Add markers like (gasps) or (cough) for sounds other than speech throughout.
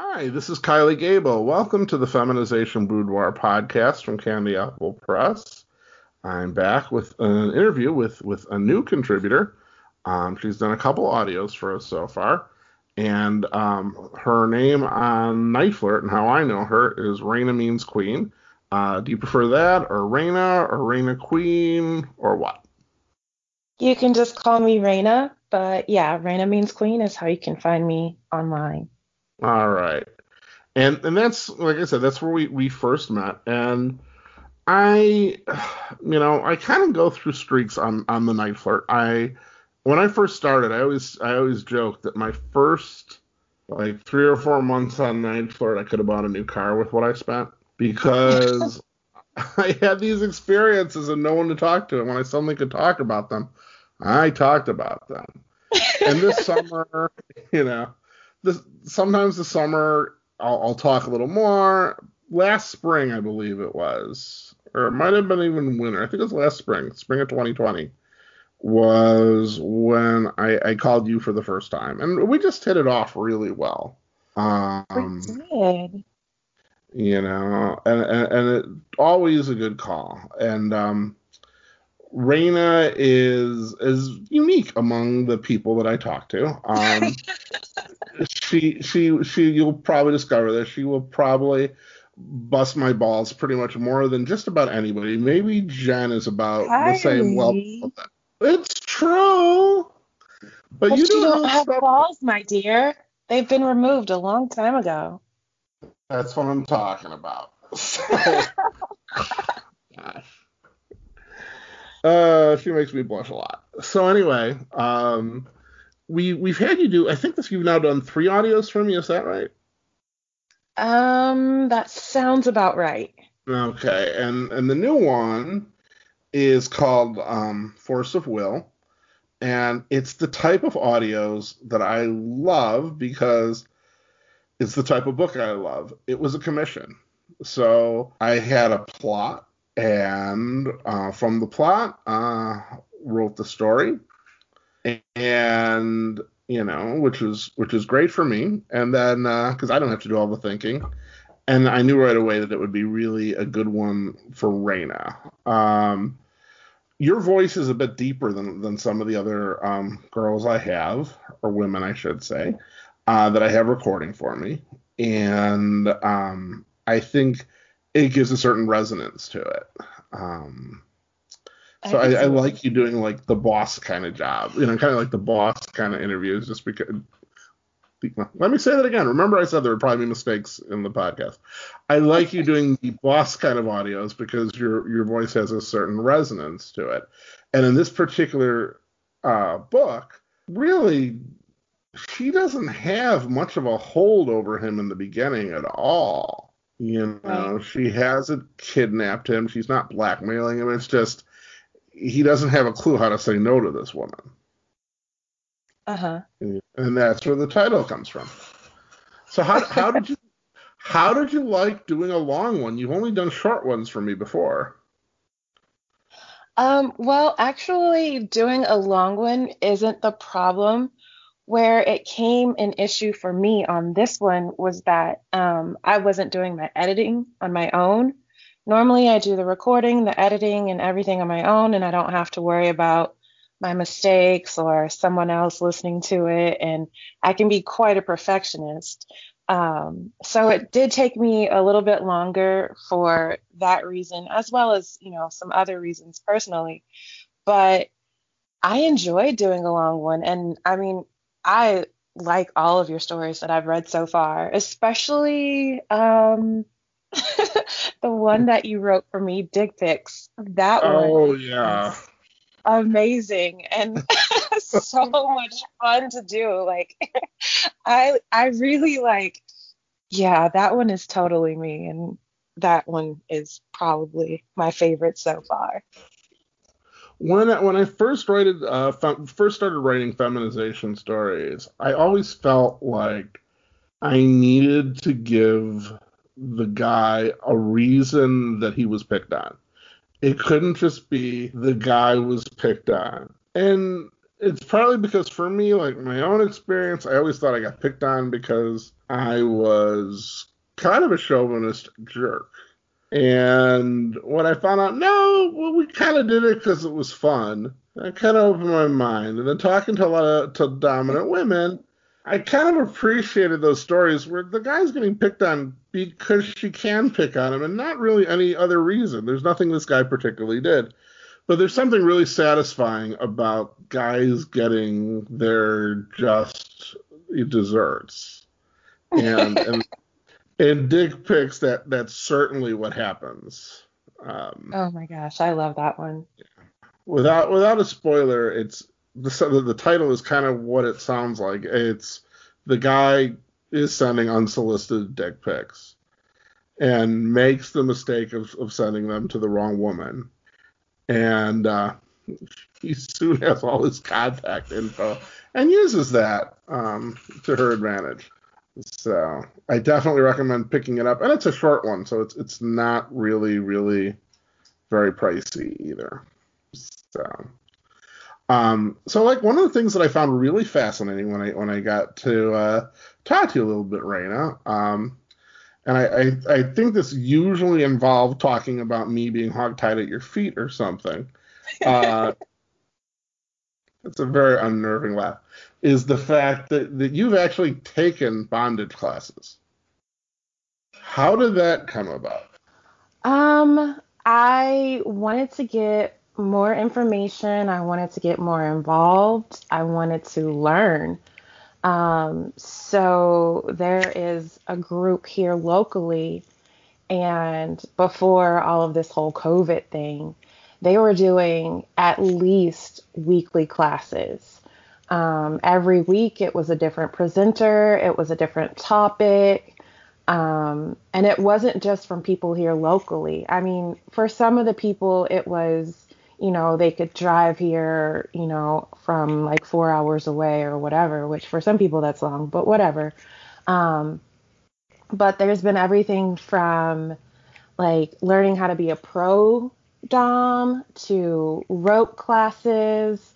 Hi, this is Kylie Gable. Welcome to the Feminization Boudoir podcast from Candy Apple Press. I'm back with an interview with, with a new contributor. Um, she's done a couple audios for us so far. And um, her name on NiteFlirt and how I know her is Reina Means Queen. Uh, do you prefer that or Reina or Reina Queen or what? You can just call me Reina, but yeah, Reina Means Queen is how you can find me online. All right. And and that's like I said, that's where we, we first met. And I you know, I kind of go through streaks on, on the NiteFlirt. I when I first started, I always I always joke that my first like three or four months on NiteFlirt, I could have bought a new car with what I spent because (laughs) I had these experiences and no one to talk to. And when I suddenly could talk about them, I talked about them. and this (laughs) summer, you know, this sometimes the summer I'll, I'll, talk a little more. Last spring, I believe it was, or it might have been even winter. I think it was last spring, spring of 2020, was when I, I called you for the first time, and we just hit it off really well. Um, we did. You know, and and, and it always a good call, and um, Reina is is unique among the people that I talk to. Um, (laughs) she she she you'll probably discover that she will probably bust my balls pretty much more than just about anybody. Maybe Jen is about Hi. the same level. It's true. But, but you, you don't have balls, my dear. They've been removed a long time ago. That's what I'm talking about. gosh. (laughs) (laughs) Uh, she makes me blush a lot. So anyway, um, we we've had you do. I think this you've now done three audios for me. Is that right? Um, that sounds about right. Okay, and and the new one is called um, Force of Will, and it's the type of audios that I love because it's the type of book I love. It was a commission, so I had a plot and uh, from the plot, uh, wrote the story, and you know, which is which is great for me. And then because uh, I don't have to do all the thinking, and I knew right away that it would be really a good one for Reina. Um, your voice is a bit deeper than than some of the other um, girls I have, or women, I should say, uh, that I have recording for me, and um, I think it gives a certain resonance to it. Um, so I, I, I, like you doing like the boss kind of job, you know, kind of like the boss kind of interviews, just because. Let me say that again. Remember, I said there would probably be mistakes in the podcast. I like you doing the boss kind of audios because your your voice has a certain resonance to it, and in this particular uh, book, really, she doesn't have much of a hold over him in the beginning at all you know, right. she hasn't kidnapped him. She's not blackmailing him. It's just he doesn't have a clue how to say no to this woman. Uh huh. And that's where the title comes from. So how how did you (laughs) how did you like doing a long one? You've only done short ones for me before. Um, well, actually, doing a long one isn't the problem where it came an issue for me on this one was that um, I wasn't doing my editing on my own. Normally, I do the recording, the editing, and everything on my own, and I don't have to worry about my mistakes or someone else listening to it. And I can be quite a perfectionist. Um, so it did take me a little bit longer for that reason, as well as, you know, some other reasons personally. But I enjoyed doing a long one. And I mean, I like all of your stories that I've read so far, especially um, (laughs) the one that you wrote for me, Dick Pics. That one. Oh yeah. Amazing and (laughs) so much fun to do. Like (laughs) I I really like yeah, that one is totally me and that one is probably my favorite so far when I, when I first wrote uh, first started writing feminization stories, I always felt like I needed to give the guy a reason that he was picked on. It couldn't just be the guy was picked on. And it's probably because for me, like my own experience, I always thought I got picked on because I was kind of a chauvinist jerk. And when I found out, no, well, we kind of did it because it was fun. I kind of opened my mind. And then talking to a lot of to dominant women, I kind of appreciated those stories where the guy's getting picked on because she can pick on him and not really any other reason. There's nothing this guy particularly did. But there's something really satisfying about guys getting their just desserts. And, (laughs) and in dick pics, that that's certainly what happens. Um, oh my gosh, I love that one. Without without a spoiler, it's the the title is kind of what it sounds like. It's the guy is sending unsolicited dick pics and makes the mistake of, of sending them to the wrong woman, and uh, he soon has all his contact info and uses that um, to her advantage. So I definitely recommend picking it up, and it's a short one, so it's it's not really really very pricey either. So, um, so like one of the things that I found really fascinating when I when I got to uh, talk to you a little bit, Reina, um, and I, I I think this usually involved talking about me being hogtied at your feet or something. Uh, (laughs) it's a very unnerving laugh is the fact that, that you've actually taken bondage classes. How did that come about? Um, I wanted to get more information. I wanted to get more involved. I wanted to learn. Um, so there is a group here locally, and before all of this whole COVID thing, they were doing at least weekly classes um, every week it was a different presenter, it was a different topic. Um, and it wasn't just from people here locally. I mean, for some of the people, it was, you know, they could drive here, you know, from like four hours away or whatever, which for some people that's long, but whatever. Um, but there's been everything from like learning how to be a pro dom to rope classes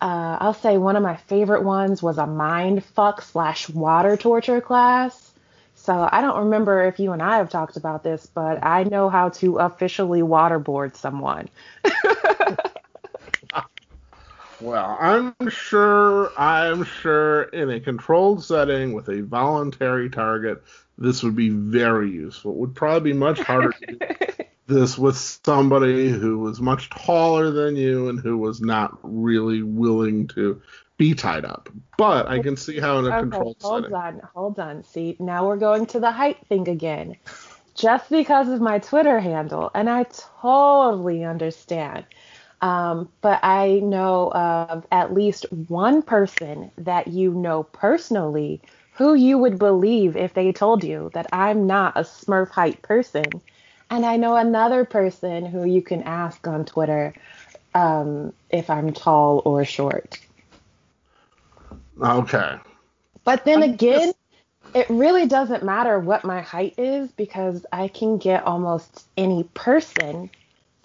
uh, I'll say one of my favorite ones was a mind fuck slash water torture class. So I don't remember if you and I have talked about this, but I know how to officially waterboard someone. (laughs) well, I'm sure, I'm sure in a controlled setting with a voluntary target, this would be very useful. It would probably be much harder to do (laughs) this with somebody who was much taller than you and who was not really willing to be tied up. But I can see how in a okay, controlled hold setting. Hold on, hold on. See, now we're going to the height thing again. Just because of my Twitter handle, and I totally understand. Um, but I know of at least one person that you know personally who you would believe if they told you that I'm not a Smurf height person and I know another person who you can ask on Twitter um, if I'm tall or short. Okay. But then again, it really doesn't matter what my height is because I can get almost any person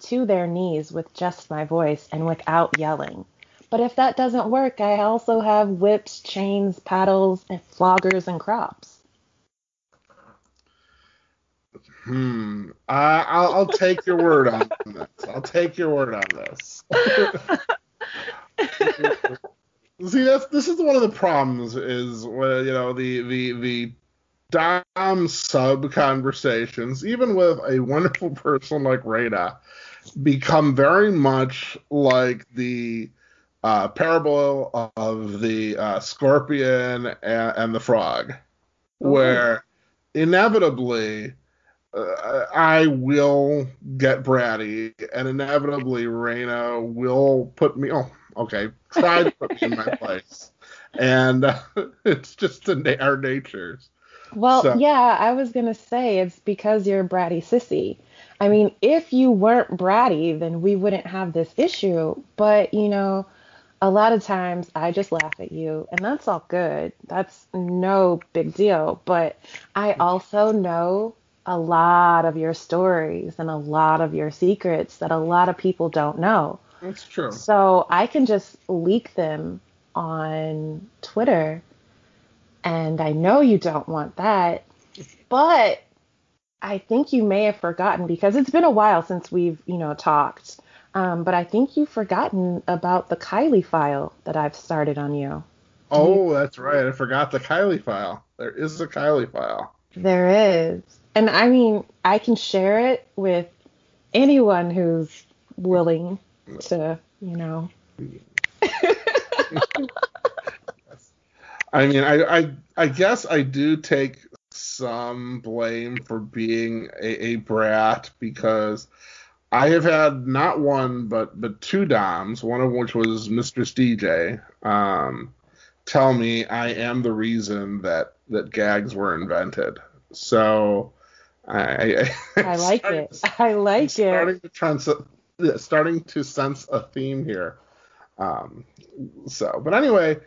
to their knees with just my voice and without yelling. But if that doesn't work, I also have whips, chains, paddles, and floggers and crops. Hmm. Uh, I'll, I'll take your word on this. I'll take your word on this. (laughs) See, that's this is one of the problems is where you know the the the dom sub conversations, even with a wonderful person like Rada, become very much like the uh, parable of the uh, scorpion and, and the frog, oh. where inevitably uh, I will get bratty, and inevitably Reina will put me. Oh, okay, try to put me in my (laughs) place, and uh, (laughs) it's just in our natures. Well, so. yeah, I was gonna say it's because you're bratty sissy. I mean, if you weren't bratty, then we wouldn't have this issue. But you know, a lot of times I just laugh at you, and that's all good. That's no big deal. But I also know a lot of your stories and a lot of your secrets that a lot of people don't know. That's true. So I can just leak them on Twitter. And I know you don't want that. But I think you may have forgotten because it's been a while since we've, you know, talked. Um, but I think you've forgotten about the Kylie file that I've started on you. Oh, that's right. I forgot the Kylie file. There is a Kylie file. There is. And I mean, I can share it with anyone who's willing to, you know. (laughs) I mean, I, I I guess I do take some blame for being a, a brat because I have had not one but but two DOMs, one of which was Mistress DJ, um, tell me I am the reason that that gags were invented. So I I, I (laughs) like it. I like starting it. To trans- starting to sense a theme here. Um, so, but anyway,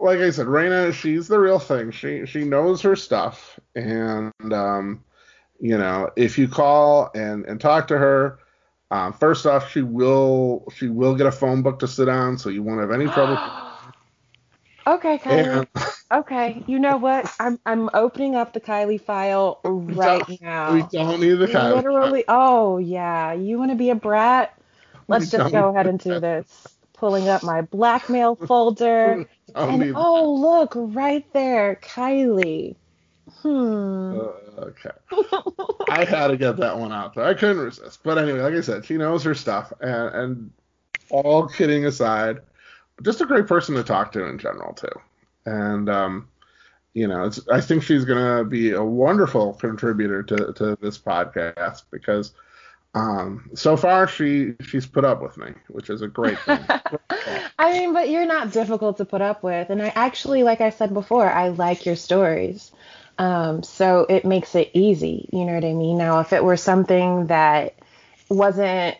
like I said, Reina, she's the real thing. She she knows her stuff, and um, you know, if you call and and talk to her, um, first off, she will she will get a phone book to sit on, so you won't have any trouble. (gasps) okay, Kylie. And, okay, you know what? I'm I'm opening up the Kylie file right we now. We don't need the Kylie. Literally. Oh yeah, you want to be a brat? Let's just go ahead and do this. Pulling up my blackmail (laughs) folder. and oh, look, right there, Kylie. Hmm. Uh, okay. I had to get that one out there. I couldn't resist. But anyway, like I said, she knows her stuff. And, and all kidding aside, just a great person to talk to in general, too. And, um, you know, I think she's going to be a wonderful contributor to, to this podcast because um, so far she she's put up with me, which is a great thing. (laughs) I mean, but you're not difficult to put up with, and I actually, like I said before, I like your stories. Um, so it makes it easy. You know what I mean? Now, if it were something that wasn't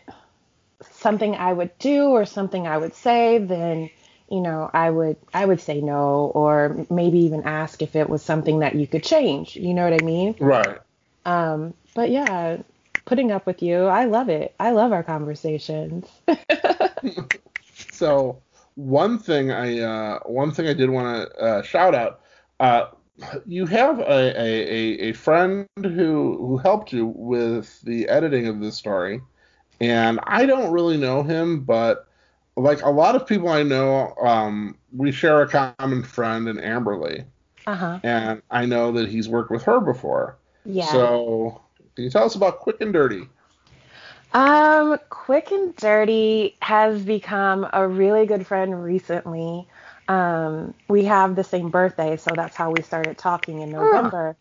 something I would do or something I would say, then you know, I would I would say no or maybe even ask if it was something that you could change. You know what I mean? Right. Um, but yeah, putting up with you, I love it. I love our conversations. (laughs) so one thing I uh, one thing I did want to uh, shout out. Uh, you have a, a, a friend who who helped you with the editing of this story, and I don't really know him, but like a lot of people I know, um, we share a common friend in Amberly, uh-huh. and I know that he's worked with her before. Yeah. So can you tell us about Quick and Dirty? Um, Quick and Dirty has become a really good friend recently. Um, we have the same birthday, so that's how we started talking in November.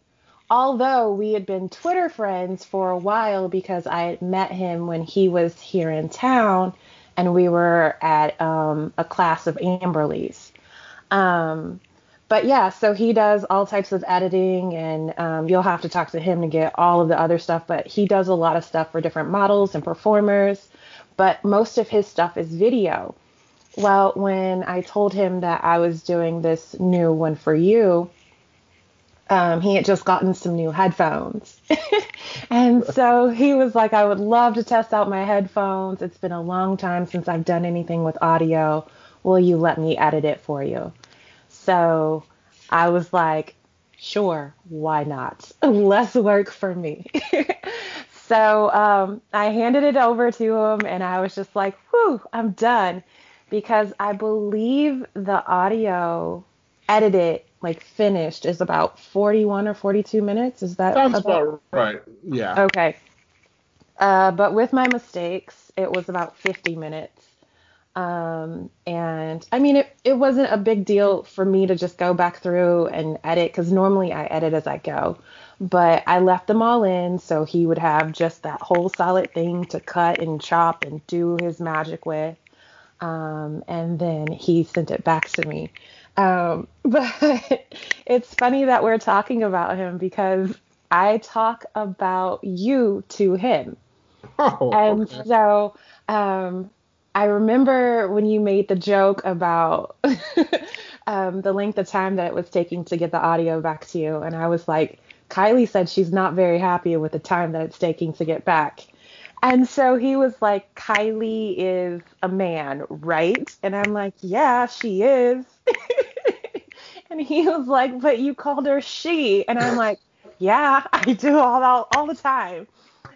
Although we had been Twitter friends for a while because I had met him when he was here in town and we were at um, a class of Amberly's. Um, but yeah, so he does all types of editing, and um, you'll have to talk to him to get all of the other stuff. But he does a lot of stuff for different models and performers. But most of his stuff is video. Well, when I told him that I was doing this new one for you, um, he had just gotten some new headphones. (laughs) and so he was like, I would love to test out my headphones. It's been a long time since I've done anything with audio. Will you let me edit it for you? So I was like, sure, why not? (laughs) Less work for me. (laughs) so um, I handed it over to him and I was just like, whew, I'm done because I believe the audio edited like finished is about 41 or 42 minutes. Is that sounds about, about right? Yeah. Okay. Uh, but with my mistakes, it was about 50 minutes. Um, and I mean, it, it wasn't a big deal for me to just go back through and edit because normally I edit as I go. But I left them all in so he would have just that whole solid thing to cut and chop and do his magic with. Um, and then he sent it back to me. Um, (laughs) but it's funny that we're talking about him because I talk about you to him. (laughs) Oh, and okay. so um, I remember when you made the joke about (laughs) um, the length of time that it was taking to get the audio back to you. And I was like, Kylie said she's not very happy with the time that it's taking to get back. And so he was like, Kylie is a man, right? And I'm like, yeah, she is. And he was like, but you called her she. And I'm like, yeah, I do all, all, all the time.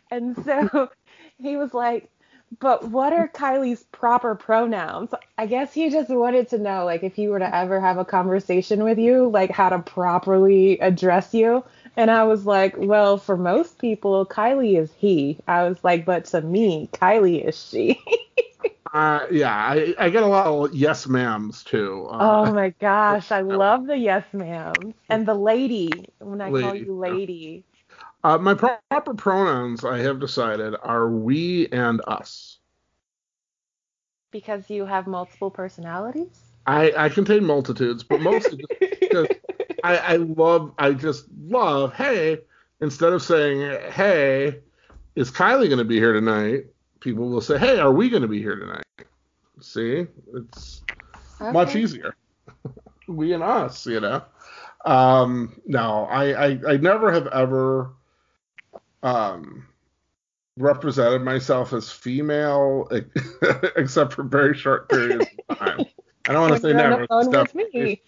And so (laughs) he was like, but what are Kylie's proper pronouns? I guess he just wanted to know, like, if he were to ever have a conversation with you, like, how to properly address you. And I was like, well, for most people, Kylie is he. I was like, but to me, Kylie is she. (laughs) uh, yeah, I, I get a lot of yes ma'ams too. Uh, oh my (laughs) gosh, I love the yes ma'ams and the lady when I lady, call you lady. Uh, my proper pronouns, I have decided, are we and us. Because you have multiple personalities? I, I contain multitudes, but mostly (laughs) because I, I love, I just love, hey, instead of saying, hey, is Kylie going to be here tonight? People will say, hey, are we going to be here tonight? See, it's okay. much easier. (laughs) we and us, you know. Um, no, I, I, I never have ever um, represented myself as female, (laughs) except for very short periods of time. I don't want to say never. Definitely,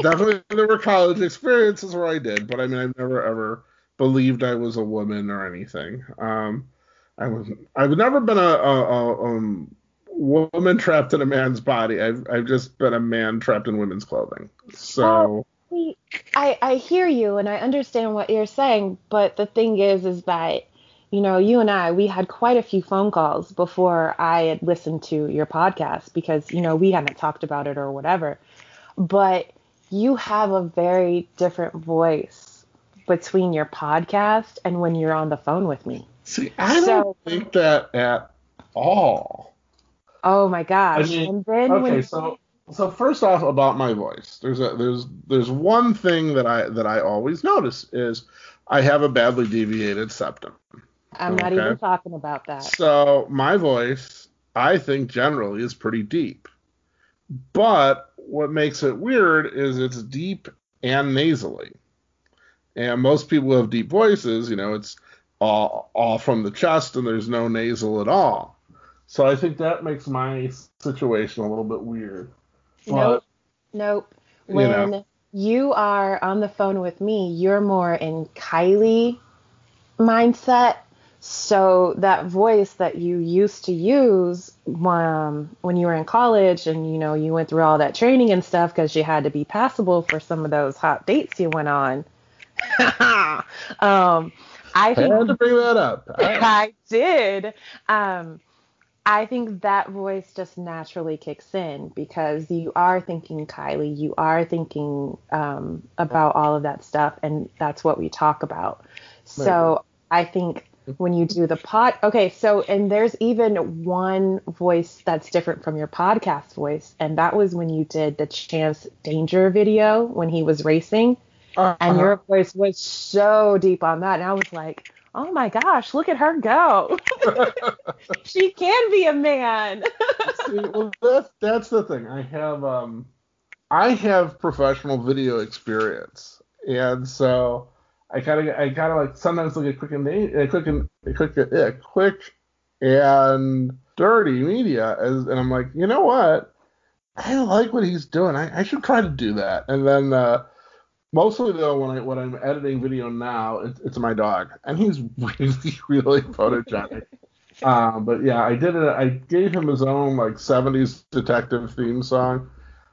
definitely, there were college experiences where I did, but I mean, I've never ever believed I was a woman or anything. Um, I was, I've never been a, a, a um, woman trapped in a man's body. I've, I've just been a man trapped in women's clothing. So. I, I hear you and I understand what you're saying, but the thing is, is that, you know, you and I, we had quite a few phone calls before I had listened to your podcast because, you know, we hadn't talked about it or whatever. But you have a very different voice between your podcast and when you're on the phone with me. See, I so, don't think that at all. Oh my gosh. I mean, and then okay, when so so first off about my voice there's a there's there's one thing that i that i always notice is i have a badly deviated septum i'm okay? not even talking about that so my voice i think generally is pretty deep but what makes it weird is it's deep and nasally and most people have deep voices you know it's all all from the chest and there's no nasal at all so i think that makes my situation a little bit weird nope. Nope. When you, know. you are on the phone with me, you're more in Kylie mindset. So that voice that you used to use um, when you were in college and you know you went through all that training and stuff because you had to be passable for some of those hot dates you went on. (laughs) um, I think I had to bring that up. (laughs) I did. Um, I think that voice just naturally kicks in because you are thinking Kylie, you are thinking um, about all of that stuff, and that's what we talk about. So I think when you do the pod, okay, so and there's even one voice that's different from your podcast voice, and that was when you did the Chance Danger video when he was racing, uh-huh. and your voice was so deep on that, and I was like oh my gosh, look at her go. (laughs) she can be a man. (laughs) See, well, that's that's the thing. I have um, I have professional video experience, and so I kind of I kind of like sometimes look at quick and uh, quick and quick uh, quick and dirty media, as, and I'm like, you know what? I like what he's doing. I, I should try to do that. And then uh, Mostly though, when I when I'm editing video now, it's, it's my dog, and he's (laughs) really really photogenic. uh, (laughs) but yeah, I did it. I gave him his own like '70s detective theme song.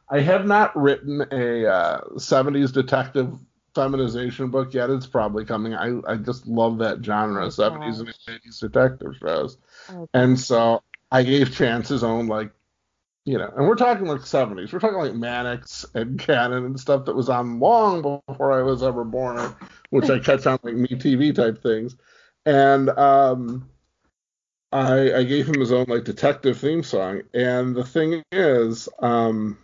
I have not written a uh, '70s detective feminization book yet. It's probably coming. I I just love that genre, oh, '70s and '80s detective shows, oh, and so I gave Chance his own like you know, and we're talking like 70s. We're talking like Mannix and Cannon and stuff that was on long before I was ever born, which I catch on like MeTV type things. And um, I, I gave him his own like detective theme song. And the thing is, um,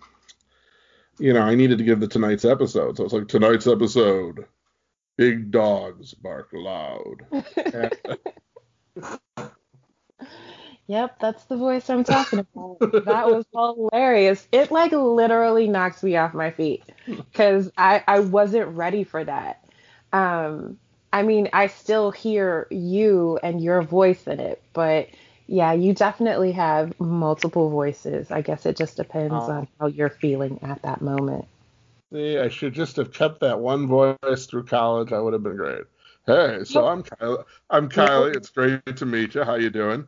you know, I needed to give the tonight's episode. So it's like tonight's episode, big dogs bark loud. (laughs) and, Yep, that's the voice I'm talking about. that was (laughs) hilarious. It like literally knocks me off my feet because I I wasn't ready for that. Um, I mean, I still hear you and your voice in it, but yeah, you definitely have multiple voices. I guess it just depends oh. on how you're feeling at that moment. See, I should just have kept that one voice through college. I would have been great. Hey, so I'm Kylie. I'm Kylie. It's great to meet you. How you doing?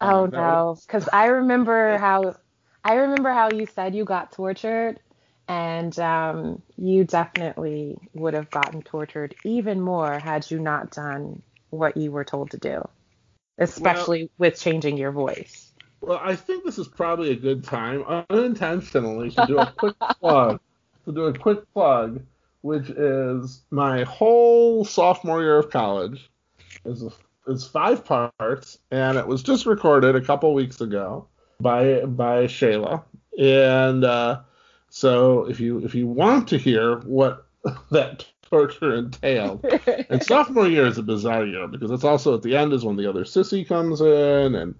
Oh no, because I remember (laughs) how I remember how you said you got tortured, and um, you definitely would have gotten tortured even more had you not done what you were told to do, especially well, with changing your voice. Well, I think this is probably a good time, unintentionally, to do a quick (laughs) plug. To do a quick plug which is my whole sophomore year of college. is is five parts, and it was just recorded a couple weeks ago by by Shayla. And uh, so if you if you want to hear what (laughs) that torture entailed, (laughs) and sophomore year is a bizarre year because it's also at the end is when the other sissy comes in, and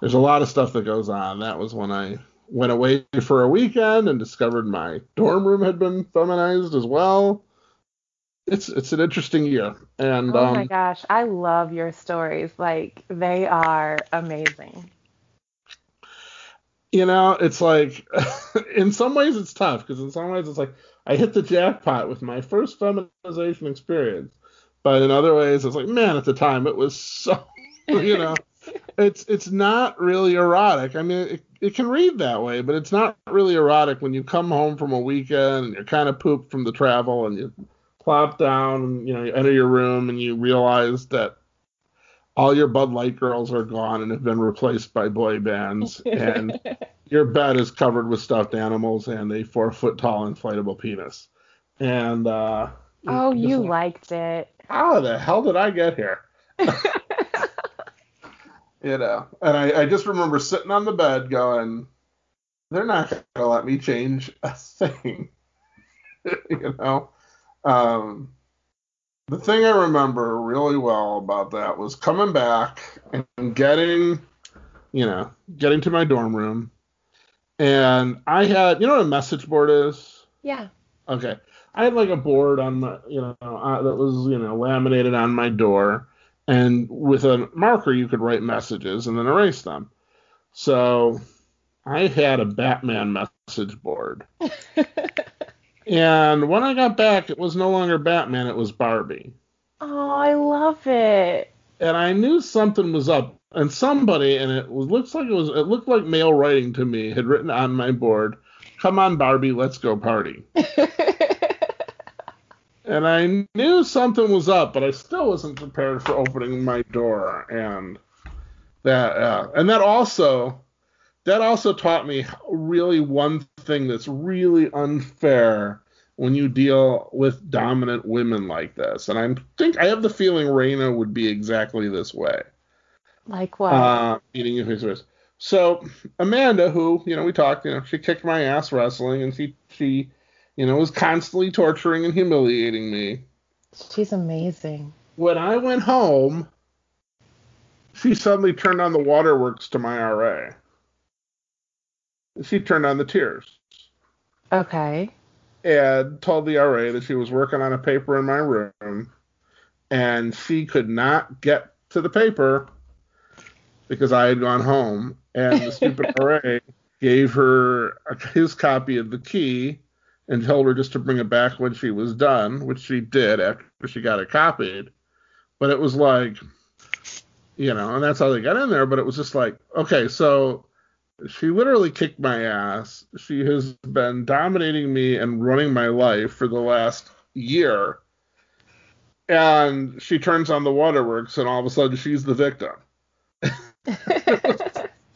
there's a lot of stuff that goes on. That was when I went away for a weekend and discovered my dorm room had been feminized as well. It's it's an interesting year. And oh my um, gosh, I love your stories. Like they are amazing. You know, it's like (laughs) in some ways it's tough because in some ways it's like I hit the jackpot with my first feminization experience, but in other ways it's like man, at the time it was (laughs) so you know (laughs) it's it's not really erotic. I mean, it, it can read that way, but it's not really erotic when you come home from a weekend and you're kind of pooped from the travel and you plop down, and, you know, you enter your room and you realize that all your Bud Light girls are gone and have been replaced by boy bands, and (laughs) your bed is covered with stuffed animals and a four foot tall inflatable penis. And uh, oh, you like, liked it. How the hell did I get here? (laughs) you know. And I, I just remember sitting on the bed going, they're not going to let me change a thing, (laughs) you know. Um, the thing I remember really well about that was coming back and getting, you know, getting to my dorm room, and I had, you know, what a message board is. Yeah. Okay. I had like a board on my, you know, uh, that was, you know, laminated on my door and with a marker you could write messages and then erase them. So I had a Batman message board. (laughs) and when I got back, it was no longer Batman, it was Barbie. Oh, I love it. And I knew something was up. And somebody, and it was, looks like it was, it looked like male writing to me, had written on my board, "Come on, Barbie, let's go party." (laughs) and I knew something was up, but I still wasn't prepared for opening my door. And that, uh, and that also, that also taught me really one thing that's really unfair when you deal with dominant women like this. And I think I have the feeling Reina would be exactly this way. Like what? Uh, eating your face. So Amanda, who you know we talked, you know, she kicked my ass wrestling, and she she you know, was constantly torturing and humiliating me. She's amazing. When I went home, she suddenly turned on the waterworks to my RA. She turned on the tears. Okay. And told the RA that she was working on a paper in my room and she could not get to the paper because I had gone home. And the stupid (laughs) RA gave her his copy of the key and told her just to bring it back when she was done, which she did after she got it copied. But it was like, you know, and that's how they got in there. But it was just like, okay, so she literally kicked my ass. She has been dominating me and running my life for the last year. And she turns on the waterworks, and all of a sudden she's the victim. (laughs)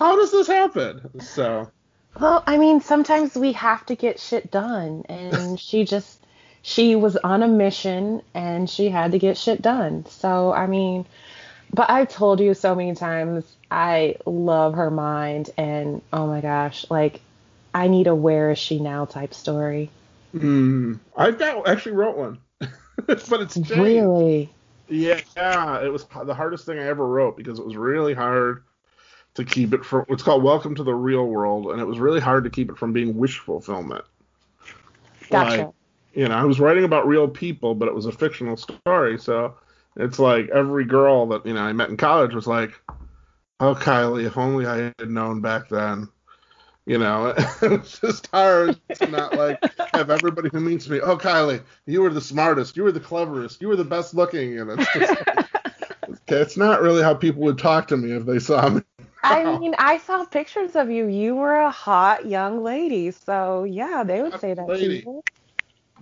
how does this happen? So well, I mean, sometimes we have to get shit done, and (laughs) she just she was on a mission and she had to get shit done. So, I mean, but I've told you so many times I love her mind and oh my gosh, like I need a where is she now type story. Mm, I've got actually wrote one. (laughs) but it's changed. Really? Yeah, yeah, it was the hardest thing I ever wrote because it was really hard to keep it from it's called Welcome to the Real World, and it was really hard to keep it from being wish fulfillment. Gotcha. Like, you know, I was writing about real people, but it was a fictional story, so It's like every girl that you know I met in college was like, "Oh, Kylie, if only I had known back then." You know, (laughs) it's just hard to not like have everybody who meets me. Oh, Kylie, you were the smartest, you were the cleverest, you were the best looking, and it's just like, (laughs) it's not really how people would talk to me if they saw me. I (laughs) mean, I saw pictures of you. You were a hot young lady, so yeah, they would say that Lady. to you.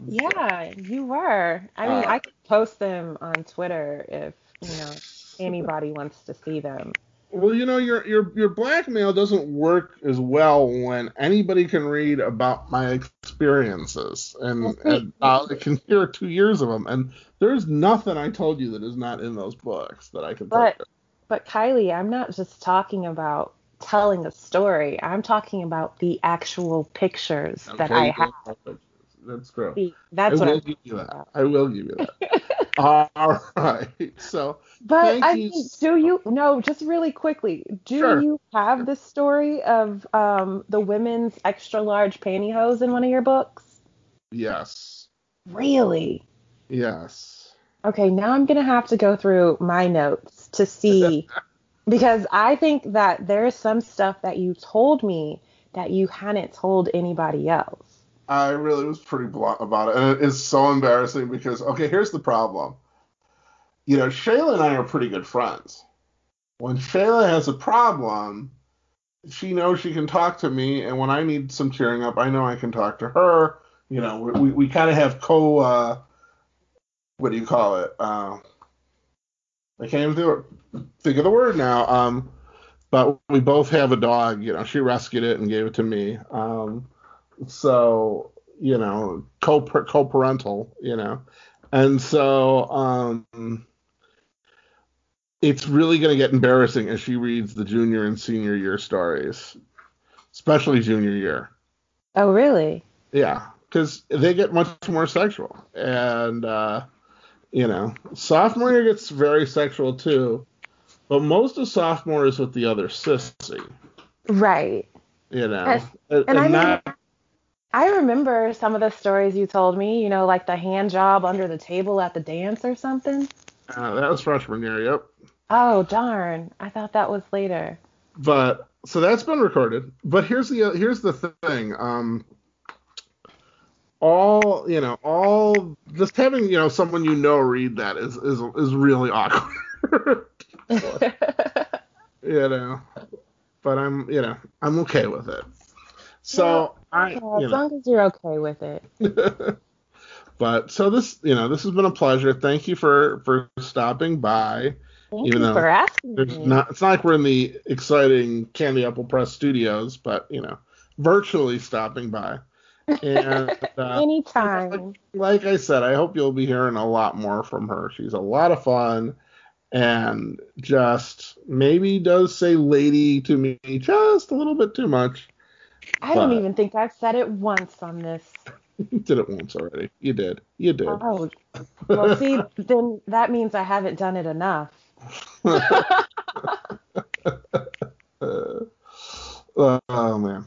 Yeah, you were. I mean, Uh, I could post them on Twitter if you know anybody wants to see them. Well, you know, your your your blackmail doesn't work as well when anybody can read about my experiences, and, and uh, they can hear two years of them. And there's nothing I told you that is not in those books that I can. But-. But Kylie, I'm not just talking about telling a story. I'm talking about the actual pictures that I have. go. That's true. See, That's I what will I'm give you that. about. I will give you that. (laughs) All right. So But Thank I you mean, do you no, just really quickly, do Sure. you have the story of um, the women's extra large pantyhose in one of your books? yes, Really? yes. Okay, now I'm gonna have to go through my notes to see (laughs) because I think that there's some stuff that you told me that you hadn't told anybody else. I really was pretty blunt about it, and it is so embarrassing because okay, here's the problem. You know, Shayla and I are pretty good friends. When Shayla has a problem, she knows she can talk to me, and when I need some cheering up, I know I can talk to her. You know, we we, we kind of have co. Uh, what do you call it? Uh, I can't even. Think of the word now. Um, but we both have a dog. You know, she rescued it and gave it to me. Um, so you know co co-parental you know and so um it's really going to get embarrassing as she reads the junior and senior year stories especially junior year Oh, really? yeah because they get much more sexual and uh you know sophomore year gets very sexual too but most of sophomore is with the other sissy Right. you know Yes. and, And I mean, not I remember some of the stories you told me, you know, like the hand job under the table at the dance or something. uh, that was freshman year yep Oh, darn. I thought that was later. but so that's been recorded but here's the here's the thing um all you know all just having you know someone you know read that is is is really awkward (laughs) (laughs) you know but i'm you know i'm okay with it so i Yeah, as know long as you're okay with it. (laughs) but so this you know this has been a pleasure thank you for for stopping by Thank Even you though for asking There's me. not. It's not like we're in the exciting Candy Apple Press studios, but you know, virtually stopping by. And (laughs) uh, Anytime. like I said, I hope you'll be hearing a lot more from her. She's a lot of fun, and just maybe does say "lady" to me just a little bit too much. I don't even think I've said it once on this. (laughs) You did it once already. You did. You did. Oh, well, see, (laughs) then that means I haven't done it enough. Uh, (laughs) oh man.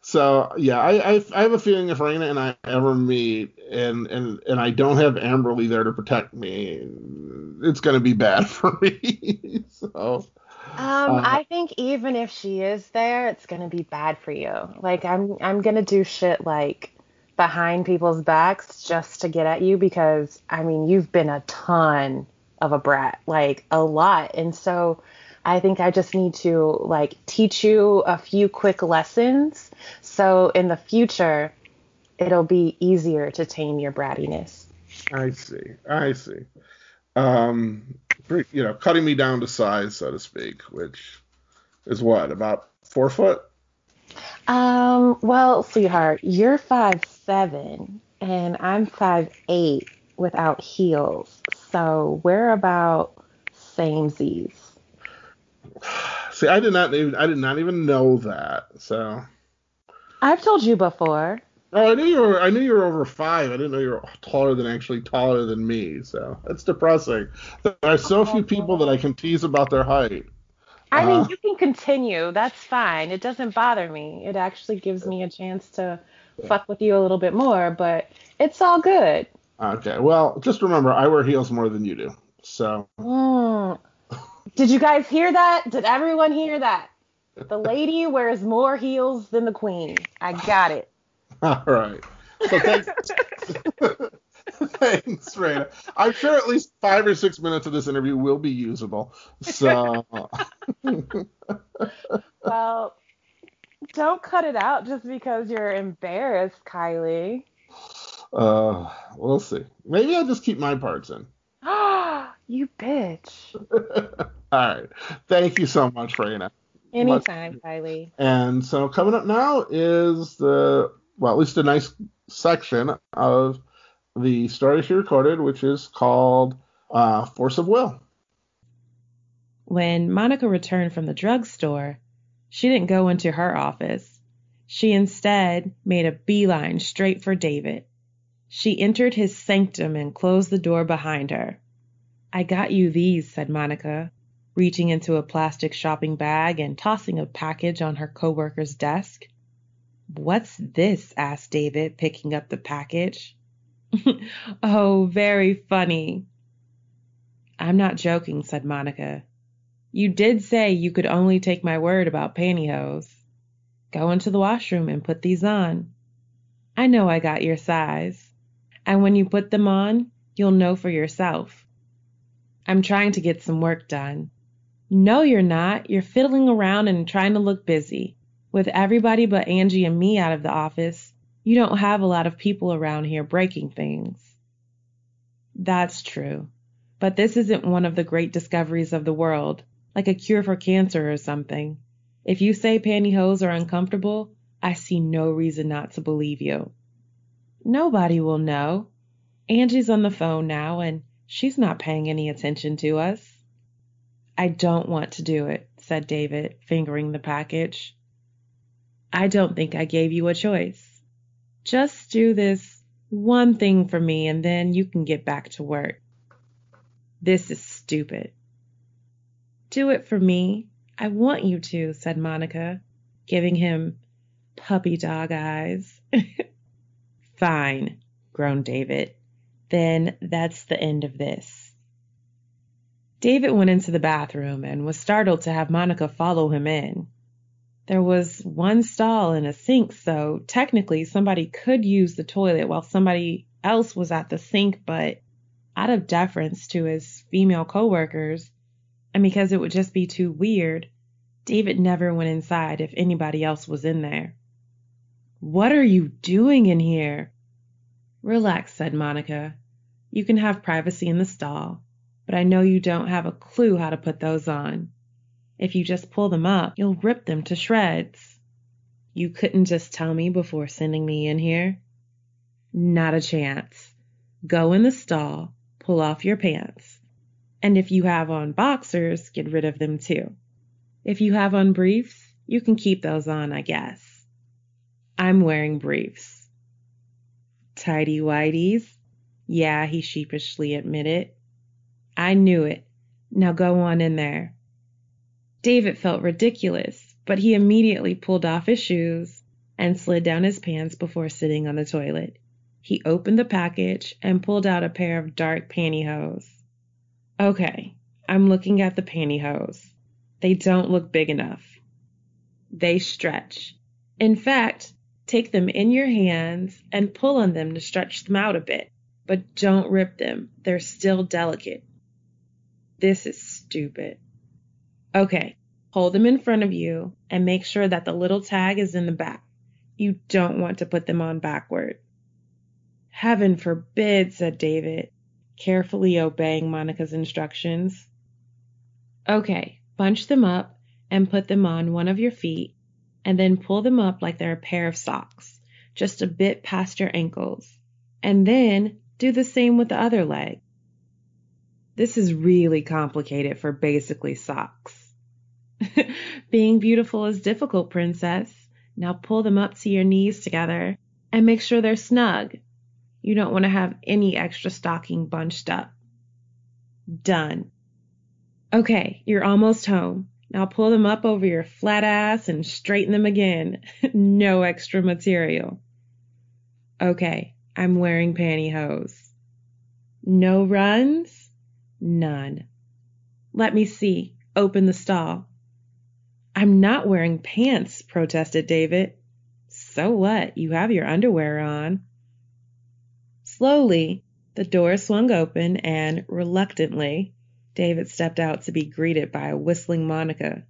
So yeah, I, I I have a feeling if Reina and I ever meet and and and I don't have Amberly there to protect me, it's gonna be bad for me. so Um, Uh, I think even if she is there, it's gonna be bad for you. Like I'm I'm gonna do shit like behind people's backs just to get at you because I mean you've been a ton of a brat, like a lot. And so I think I just need to like teach you a few quick lessons so in the future it'll be easier to tame your brattiness. I see. I see. Um, you know, cutting me down to size, so to speak, which is what about four foot. Um, well, sweetheart, you're five seven and I'm five eight without heels. So we're about samesies. See, I did not even I did not even know that. So. I've told you before. Oh, I knew you were. I knew you were over five. I didn't know you were taller than actually taller than me. So that's depressing. There are so few people that I can tease about their height. I mean, Uh-huh. you can continue. That's fine. It doesn't bother me. It actually gives me a chance to fuck with you a little bit more, but it's all good. Okay. Well, just remember, I wear heels more than you do. So. Mm. Did you guys hear that? Did everyone hear that? The lady wears more heels than the queen. I got it. (laughs) All right. So (laughs) thanks. Thanks, Reina. I'm sure at least five or six minutes of this interview will be usable. So. (laughs) well, don't cut it out just because you're embarrassed, Kylie. Uh, we'll see. Maybe I'll just keep my parts in. Ah, (gasps) you bitch. All right. Thank you so much, Reina. Anytime, much. Kylie. And so coming up now is the well, at least a nice section of the story she recorded, which is called uh, Force of Will. When Monica returned from the drugstore, she didn't go into her office. She instead made a beeline straight for David. She entered his sanctum and closed the door behind her. I got you these, said Monica, reaching into a plastic shopping bag and tossing a package on her coworker's desk. What's this? asked David, picking up the package. (laughs) oh, very funny. I'm not joking, said Monica. You did say you could only take my word about pantyhose. Go into the washroom and put these on. I know I got your size. And when you put them on, you'll know for yourself. I'm trying to get some work done. No, you're not. You're fiddling around and trying to look busy. With everybody but Angie and me out of the office, you don't have a lot of people around here breaking things. That's true. But this isn't one of the great discoveries of the world, like a cure for cancer or something. If you say pantyhose are uncomfortable, I see no reason not to believe you. Nobody will know. Angie's on the phone now and she's not paying any attention to us. I don't want to do it, said David, fingering the package. I don't think I gave you a choice. Just do this one thing for me and then you can get back to work. This is stupid. Do it for me. I want you to, said Monica, giving him puppy dog eyes. (laughs) Fine, groaned David. Then that's the end of this. David went into the bathroom and was startled to have Monica follow him in. There was one stall and a sink, so technically somebody could use the toilet while somebody else was at the sink, but out of deference to his female coworkers, and because it would just be too weird, David never went inside if anybody else was in there. What are you doing in here? Relax, said Monica. You can have privacy in the stall, but I know you don't have a clue how to put those on. If you just pull them up, you'll rip them to shreds. You couldn't just tell me before sending me in here? Not a chance. Go in the stall, pull off your pants. And if you have on boxers, get rid of them too. If you have on briefs, you can keep those on, I guess. I'm wearing briefs. Tidy whities? Yeah, he sheepishly admitted. I knew it. Now go on in there. David felt ridiculous, but he immediately pulled off his shoes and slid down his pants before sitting on the toilet. He opened the package and pulled out a pair of dark pantyhose. Okay, I'm looking at the pantyhose. They don't look big enough. They stretch. In fact, take them in your hands and pull on them to stretch them out a bit, but don't rip them. They're still delicate. This is stupid. Okay, hold them in front of you and make sure that the little tag is in the back. You don't want to put them on backward. Heaven forbid, said David, carefully obeying Monica's instructions. Okay, bunch them up and put them on one of your feet and then pull them up like they're a pair of socks, just a bit past your ankles. And then do the same with the other leg. This is really complicated for basically socks. Being beautiful is difficult, princess. Now pull them up to your knees together and make sure they're snug. You don't want to have any extra stocking bunched up. Done. Okay, you're almost home. Now pull them up over your flat ass and straighten them again. (laughs) no extra material. Okay, I'm wearing pantyhose. No runs? None. Let me see. Open the stall. I'm not wearing pants, protested David. So what? You have your underwear on. Slowly, the door swung open and, reluctantly, David stepped out to be greeted by a whistling Monica.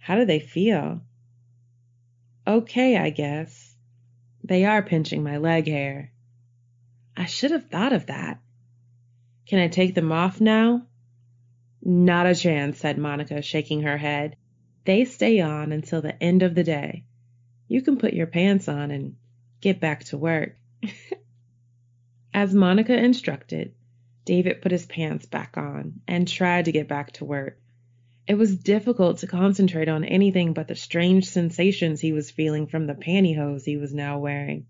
How do they feel? Okay, I guess. They are pinching my leg hair. I should have thought of that. Can I take them off now? Not a chance, said Monica, shaking her head. They stay on until the end of the day. You can put your pants on and get back to work. (laughs) As Monica instructed, David put his pants back on and tried to get back to work. It was difficult to concentrate on anything but the strange sensations he was feeling from the pantyhose he was now wearing.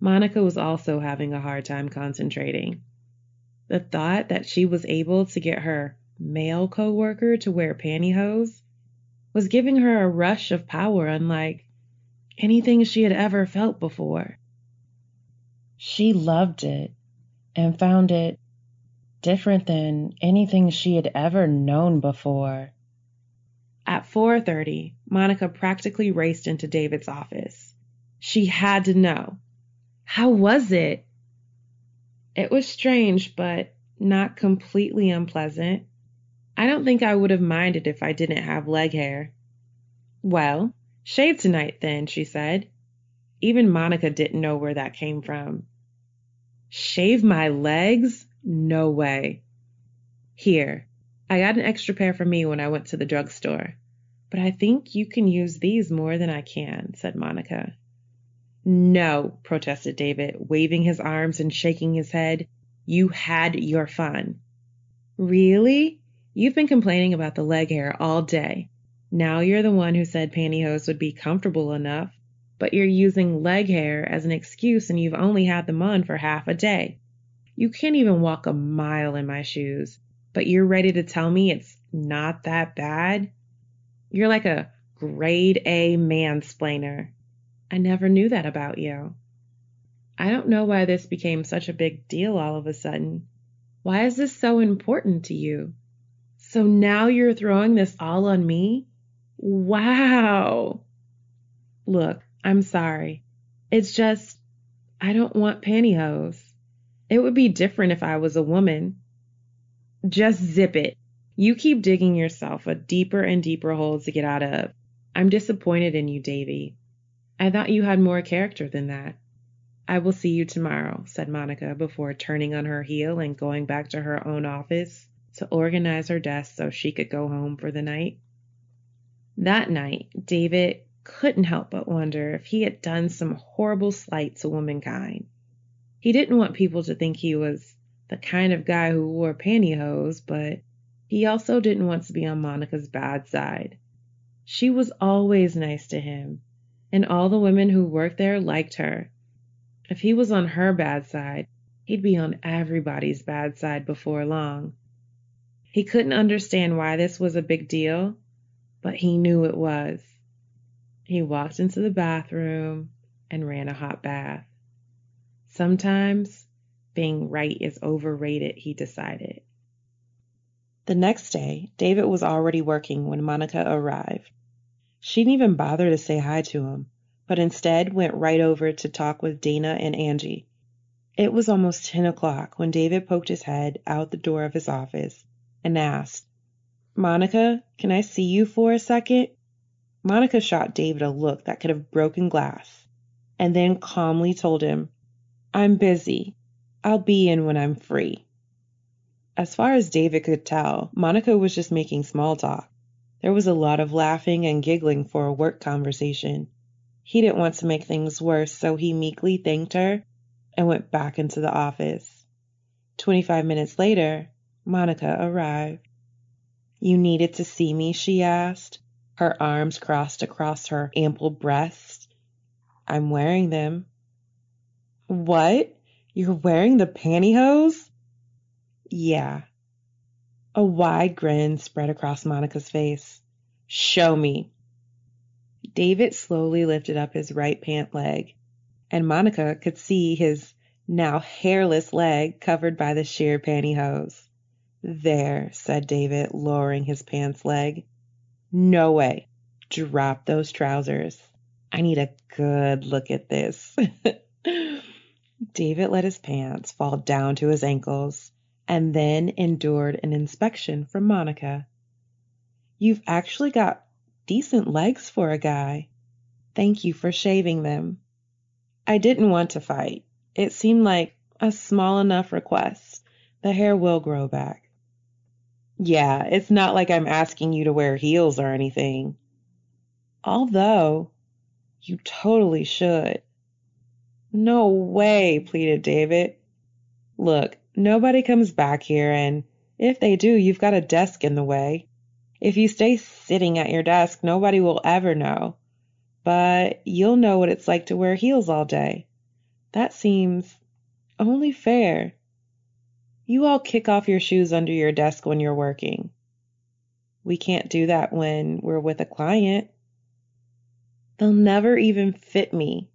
Monica was also having a hard time concentrating. The thought that she was able to get her male coworker to wear pantyhose was giving her a rush of power unlike anything she had ever felt before. She loved it and found it different than anything she had ever known before. At 4:30, Monica practically raced into David's office. She had to know. How was it? It was strange, but not completely unpleasant. I don't think I would have minded if I didn't have leg hair. Well, shave tonight then, she said. Even Monica didn't know where that came from. Shave my legs? No way. Here, I got an extra pair for me when I went to the drugstore. But I think you can use these more than I can, said Monica. No, protested David, waving his arms and shaking his head. You had your fun. Really? You've been complaining about the leg hair all day. Now you're the one who said pantyhose would be comfortable enough, but you're using leg hair as an excuse and you've only had them on for half a day. You can't even walk a mile in my shoes, but you're ready to tell me it's not that bad? You're like a grade A mansplainer. I never knew that about you. I don't know why this became such a big deal all of a sudden. Why is this so important to you? So now you're throwing this all on me? Wow. Look, I'm sorry. It's just, I don't want pantyhose. It would be different if I was a woman. Just zip it. You keep digging yourself a deeper and deeper hole to get out of. I'm disappointed in you, Davy. I thought you had more character than that. I will see you tomorrow, said Monica before turning on her heel and going back to her own office to organize her desk so she could go home for the night. That night, David couldn't help but wonder if he had done some horrible slight to womankind. He didn't want people to think he was the kind of guy who wore pantyhose, but he also didn't want to be on Monica's bad side. She was always nice to him, and all the women who worked there liked her. If he was on her bad side, he'd be on everybody's bad side before long. He couldn't understand why this was a big deal, but he knew it was. He walked into the bathroom and ran a hot bath. Sometimes being right is overrated, he decided. The next day, David was already working when Monica arrived. She didn't even bother to say hi to him, but instead went right over to talk with Dana and Angie. It was almost 10 o'clock when David poked his head out the door of his office and asked, Monica, can I see you for a second? Monica shot David a look that could have broken glass, and then calmly told him, I'm busy. I'll be in when I'm free. As far as David could tell, Monica was just making small talk. There was a lot of laughing and giggling for a work conversation. He didn't want to make things worse, so he meekly thanked her and went back into the office. Twenty five minutes later, Monica arrived. You needed to see me? she asked, her arms crossed across her ample breasts. I'm wearing them. What? You're wearing the pantyhose? Yeah. A wide grin spread across Monica's face. Show me. David slowly lifted up his right pant leg, and Monica could see his now hairless leg covered by the sheer pantyhose. There, said David, lowering his pants leg. No way. Drop those trousers. I need a good look at this. (laughs) David let his pants fall down to his ankles and then endured an inspection from Monica. You've actually got decent legs for a guy. Thank you for shaving them. I didn't want to fight. It seemed like a small enough request. The hair will grow back. Yeah, it's not like I'm asking you to wear heels or anything. Although, you totally should. No way, pleaded David. Look, nobody comes back here, and if they do, you've got a desk in the way. If you stay sitting at your desk, nobody will ever know. But you'll know what it's like to wear heels all day. That seems only fair. You all kick off your shoes under your desk when you're working. We can't do that when we're with a client. They'll never even fit me.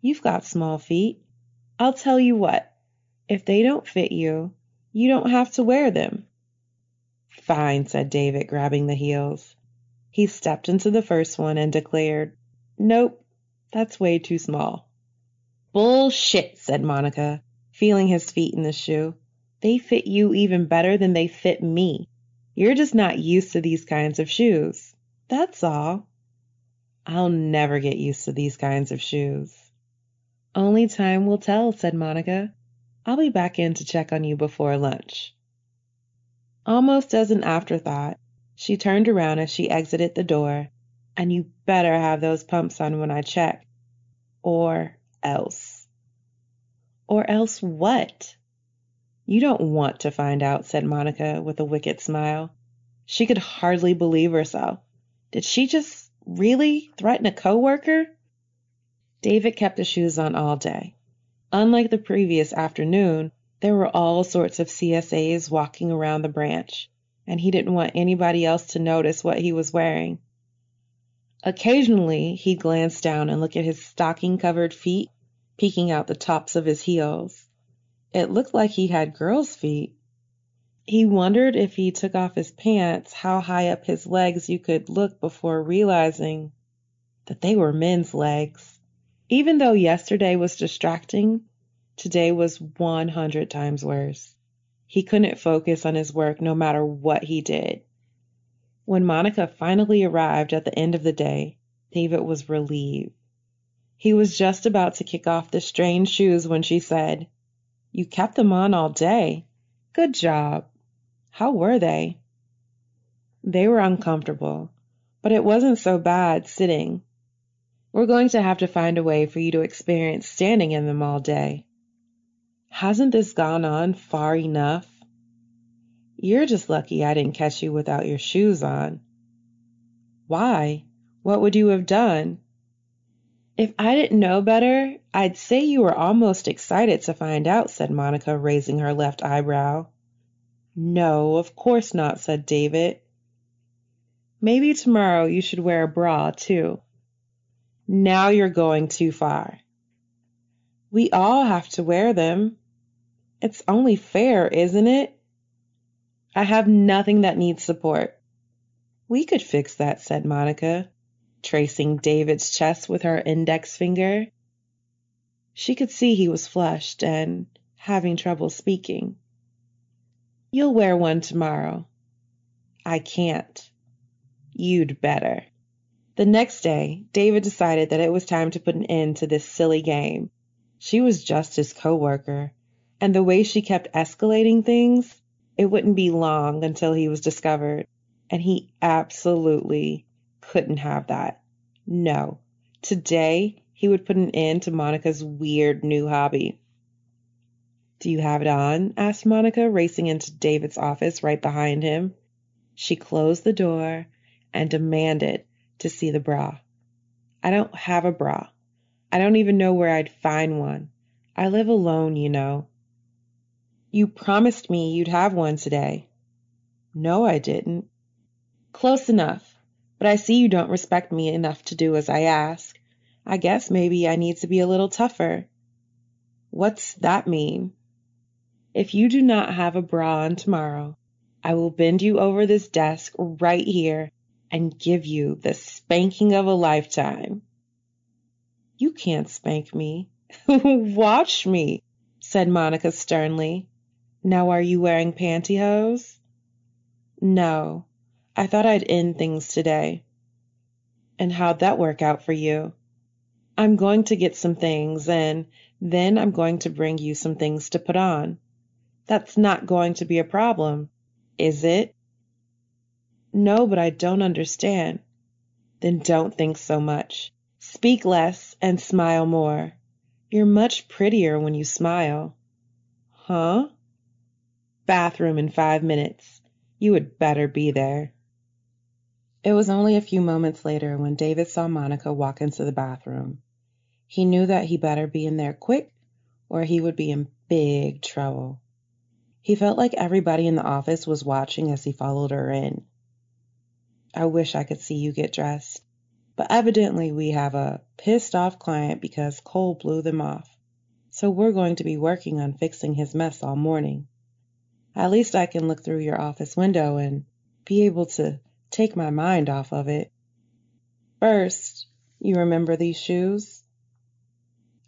You've got small feet. I'll tell you what, if they don't fit you, you don't have to wear them. Fine, said David, grabbing the heels. He stepped into the first one and declared, Nope, that's way too small. Bullshit, said Monica, feeling his feet in the shoe. They fit you even better than they fit me. You're just not used to these kinds of shoes. That's all. I'll never get used to these kinds of shoes. Only time will tell, said Monica. I'll be back in to check on you before lunch. Almost as an afterthought, she turned around as she exited the door, and you better have those pumps on when I check. Or else. Or else what? You don't want to find out, said Monica with a wicked smile. She could hardly believe herself. Did she just really threaten a coworker? David kept the shoes on all day. Unlike the previous afternoon, there were all sorts of CSAs walking around the branch, and he didn't want anybody else to notice what he was wearing. Occasionally, he'd glance down and look at his stocking covered feet peeking out the tops of his heels. It looked like he had girl's feet. He wondered if he took off his pants how high up his legs you could look before realizing that they were men's legs. Even though yesterday was distracting, today was 100 times worse. He couldn't focus on his work no matter what he did. When Monica finally arrived at the end of the day, David was relieved. He was just about to kick off the strange shoes when she said, You kept them on all day. Good job. How were they? They were uncomfortable, but it wasn't so bad sitting. We're going to have to find a way for you to experience standing in them all day. Hasn't this gone on far enough? You're just lucky I didn't catch you without your shoes on. Why? What would you have done? If I didn't know better, I'd say you were almost excited to find out, said Monica, raising her left eyebrow. No, of course not, said David. Maybe tomorrow you should wear a bra, too. Now you're going too far. We all have to wear them. It's only fair, isn't it? I have nothing that needs support. We could fix that, said Monica, tracing David's chest with her index finger. She could see he was flushed and having trouble speaking. You'll wear one tomorrow. I can't. You'd better. The next day, David decided that it was time to put an end to this silly game. She was just his coworker, and the way she kept escalating things, it wouldn't be long until he was discovered, and he absolutely couldn't have that. No. Today, he would put an end to Monica's weird new hobby. Do you have it on? asked Monica, racing into David's office right behind him. She closed the door and demanded to see the bra. I don't have a bra. I don't even know where I'd find one. I live alone, you know. You promised me you'd have one today. No, I didn't. Close enough, but I see you don't respect me enough to do as I ask. I guess maybe I need to be a little tougher. What's that mean? If you do not have a bra on tomorrow, I will bend you over this desk right here and give you the spanking of a lifetime. You can't spank me. (laughs) Watch me, said Monica sternly. Now are you wearing pantyhose? No, I thought I'd end things today. And how'd that work out for you? I'm going to get some things and then I'm going to bring you some things to put on. That's not going to be a problem, is it? No, but I don't understand. Then don't think so much. Speak less and smile more. You're much prettier when you smile. Huh? Bathroom in five minutes. You had better be there. It was only a few moments later when David saw Monica walk into the bathroom. He knew that he better be in there quick or he would be in big trouble. He felt like everybody in the office was watching as he followed her in. I wish I could see you get dressed, but evidently we have a pissed off client because Cole blew them off. So we're going to be working on fixing his mess all morning. At least I can look through your office window and be able to take my mind off of it. First, you remember these shoes?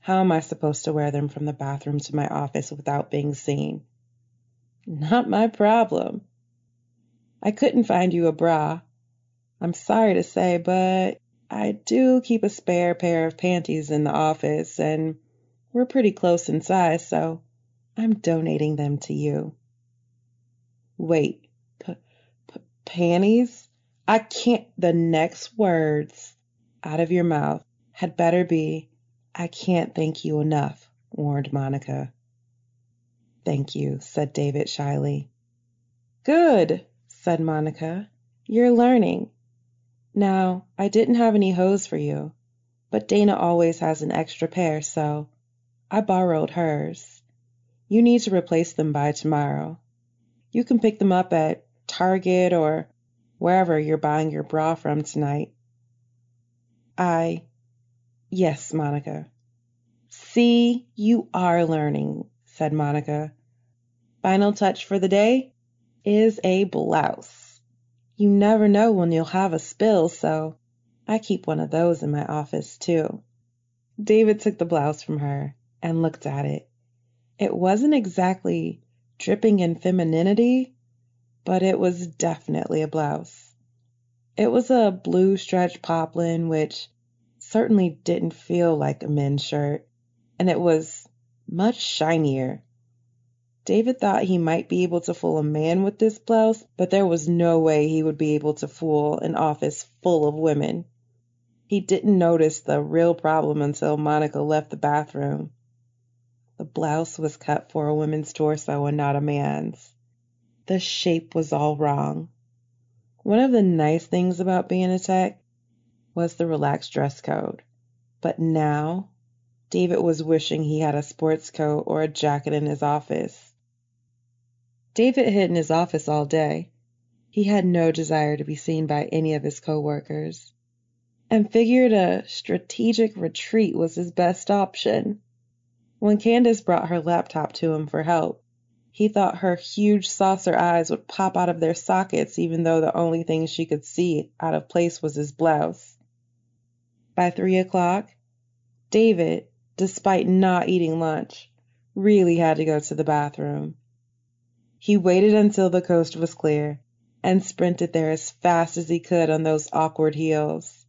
How am I supposed to wear them from the bathroom to my office without being seen? Not my problem. I couldn't find you a bra. I'm sorry to say, but I do keep a spare pair of panties in the office, and we're pretty close in size, so I'm donating them to you. Wait, p- p- panties? I can't. The next words out of your mouth had better be, I can't thank you enough, warned Monica. Thank you, said David shyly. Good, said Monica. You're learning. Now, I didn't have any hose for you, but Dana always has an extra pair, so I borrowed hers. You need to replace them by tomorrow. You can pick them up at Target or wherever you're buying your bra from tonight. I, yes, Monica. See, you are learning, said Monica. Final touch for the day is a blouse. You never know when you'll have a spill, so I keep one of those in my office too. David took the blouse from her and looked at it. It wasn't exactly dripping in femininity, but it was definitely a blouse. It was a blue stretch poplin, which certainly didn't feel like a men's shirt, and it was much shinier. David thought he might be able to fool a man with this blouse, but there was no way he would be able to fool an office full of women. He didn't notice the real problem until Monica left the bathroom. The blouse was cut for a woman's torso and not a man's. The shape was all wrong. One of the nice things about being a tech was the relaxed dress code. But now, David was wishing he had a sports coat or a jacket in his office. David hid in his office all day. He had no desire to be seen by any of his coworkers and figured a strategic retreat was his best option. When Candace brought her laptop to him for help, he thought her huge saucer eyes would pop out of their sockets even though the only thing she could see out of place was his blouse. By three o'clock, David, despite not eating lunch, really had to go to the bathroom. He waited until the coast was clear and sprinted there as fast as he could on those awkward heels.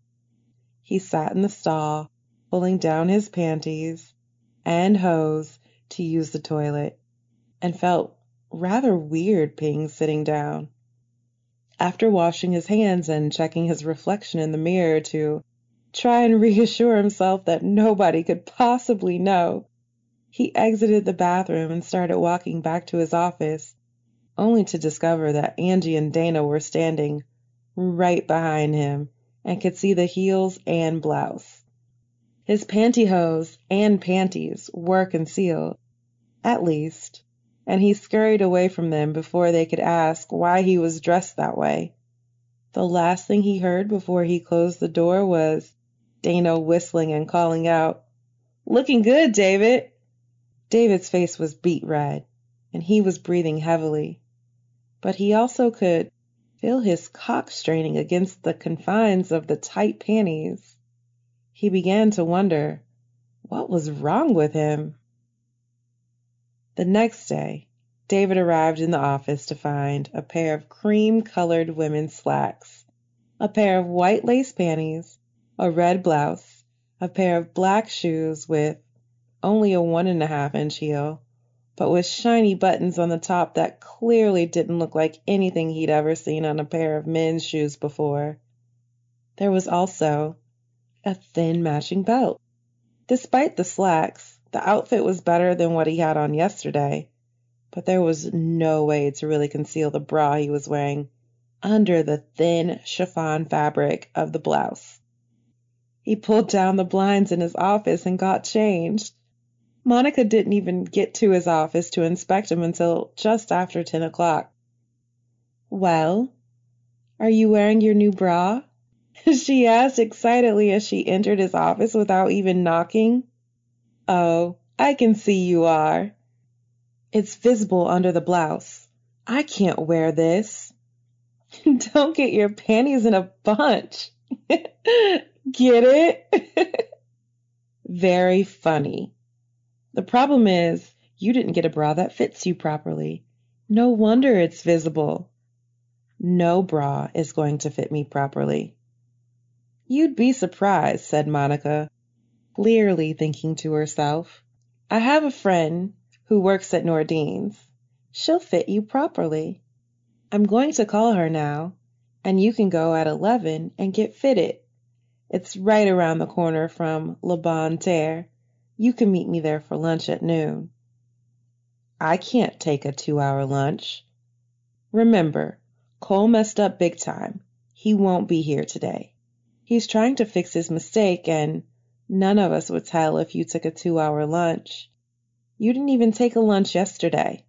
He sat in the stall, pulling down his panties and hose to use the toilet, and felt rather weird peeing sitting down. After washing his hands and checking his reflection in the mirror to try and (laughs) reassure himself that nobody could possibly know, he exited the bathroom and started walking back to his office, only to discover that Angie and Dana were standing right behind him and could see the heels and blouse. His pantyhose and panties were concealed, at least, and he scurried away from them before they could ask why he was dressed that way. The last thing he heard before he closed the door was Dana whistling and calling out, Looking good, David. David's face was beet red. and he was breathing heavily. But he also could feel his cock straining against the confines of the tight panties. He began to wonder what was wrong with him. The next day, David arrived in the office to find a pair of cream colored women's slacks, a pair of white lace panties, a red blouse, a pair of black shoes with only a one and a half inch heel, but with shiny buttons on the top that clearly didn't look like anything he'd ever seen on a pair of men's shoes before. There was also a thin matching belt. Despite the slacks, the outfit was better than what he had on yesterday, but there was no way to really conceal the bra he was wearing under the thin chiffon fabric of the blouse. He pulled down the blinds in his office and got changed. Monica didn't even get to his office to inspect him until just after 10 o'clock. Well, are you wearing your new bra? (laughs) she asked excitedly as she entered his office without even knocking. Oh, I can see you are. It's visible under the blouse. I can't wear this. (laughs) Don't get your panties in a bunch. (laughs) get it? (laughs) Very funny. The problem is, you didn't get a bra that fits you properly. No wonder it's visible. No bra is going to fit me properly. You'd be surprised, said Monica, clearly thinking to herself. I have a friend who works at Nordine's. She'll fit you properly. I'm going to call her now, and you can go at 11 and get fitted. It's right around the corner from Le Bon Terre. You can meet me there for lunch at noon. I can't take a two hour lunch. Remember, Cole messed up big time. He won't be here today. He's trying to fix his mistake, and none of us would tell if you took a two hour lunch. You didn't even take a lunch yesterday.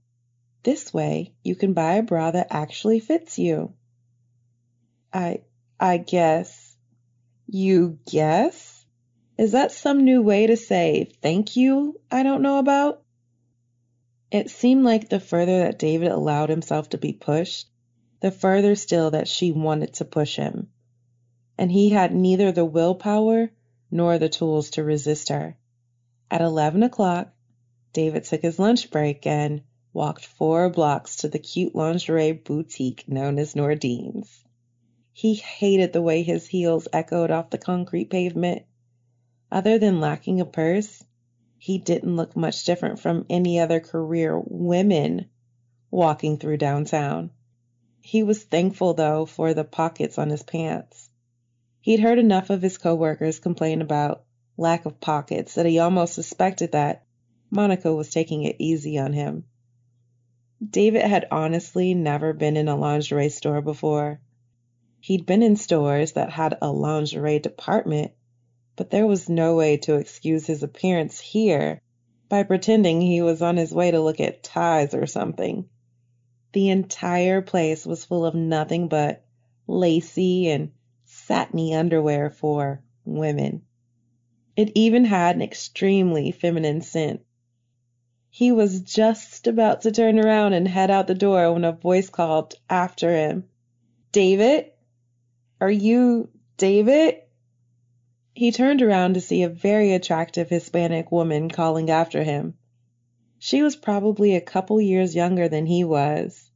This way, you can buy a bra that actually fits you. I, I guess. You guess? Is that some new way to say thank you I don't know about? It seemed like the further that David allowed himself to be pushed, the further still that she wanted to push him. And he had neither the willpower nor the tools to resist her. At 11 o'clock, David took his lunch break and walked four blocks to the cute lingerie boutique known as Nordine's. He hated the way his heels echoed off the concrete pavement other than lacking a purse, he didn't look much different from any other career women walking through downtown. He was thankful, though, for the pockets on his pants. He'd heard enough of his coworkers complain about lack of pockets that he almost suspected that Monica was taking it easy on him. David had honestly never been in a lingerie store before. He'd been in stores that had a lingerie department, but there was no way to excuse his appearance here by pretending he was on his way to look at ties or something. The entire place was full of nothing but lacy and satiny underwear for women. It even had an extremely feminine scent. He was just about to turn around and head out the door when a voice called after him, David? Are you David? He turned around to see a very attractive Hispanic woman calling after him. She was probably a couple years younger than he was.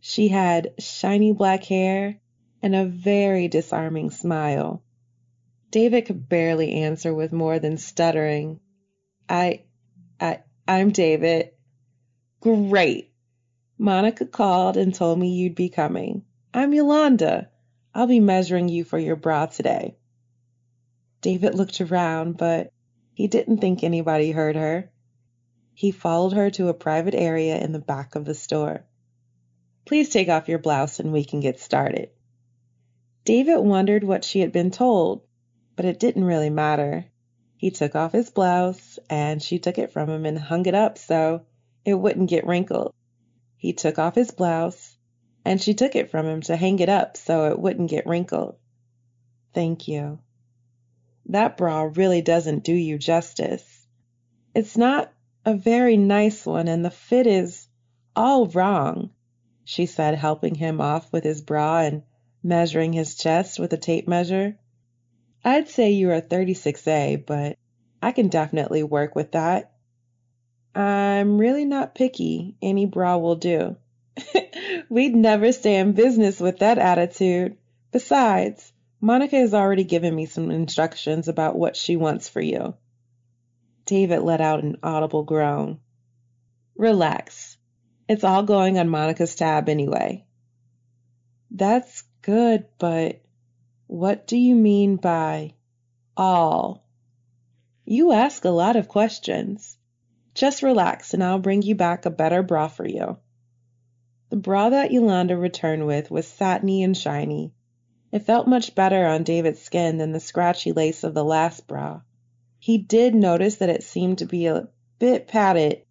She had shiny black hair and a very disarming smile. David could barely answer with more than stuttering. I, I, I'm David. Great. Monica called and told me you'd be coming. I'm Yolanda. I'll be measuring you for your bra today. David looked around, but he didn't think anybody heard her. He followed her to a private area in the back of the store. Please take off your blouse and we can get started. David wondered what she had been told, but it didn't really matter. He took off his blouse and she took it from him and hung it up so it wouldn't get wrinkled. He took off his blouse and she took it from him to hang it up so it wouldn't get wrinkled. Thank you. That bra really doesn't do you justice. It's not a very nice one, and the fit is all wrong, she said, helping him off with his bra and measuring his chest with a tape measure. I'd say you're a 36A, but I can definitely work with that. I'm really not picky. Any bra will do. (laughs) We'd never stay in business with that attitude. Besides, Monica has already given me some instructions about what she wants for you. David let out an audible groan. Relax. It's all going on Monica's tab anyway. That's good, but what do you mean by all? You ask a lot of questions. Just relax and I'll bring you back a better bra for you. The bra that Yolanda returned with was satiny and shiny. It felt much better on David's skin than the scratchy lace of the last bra. He did notice that it seemed to be a bit padded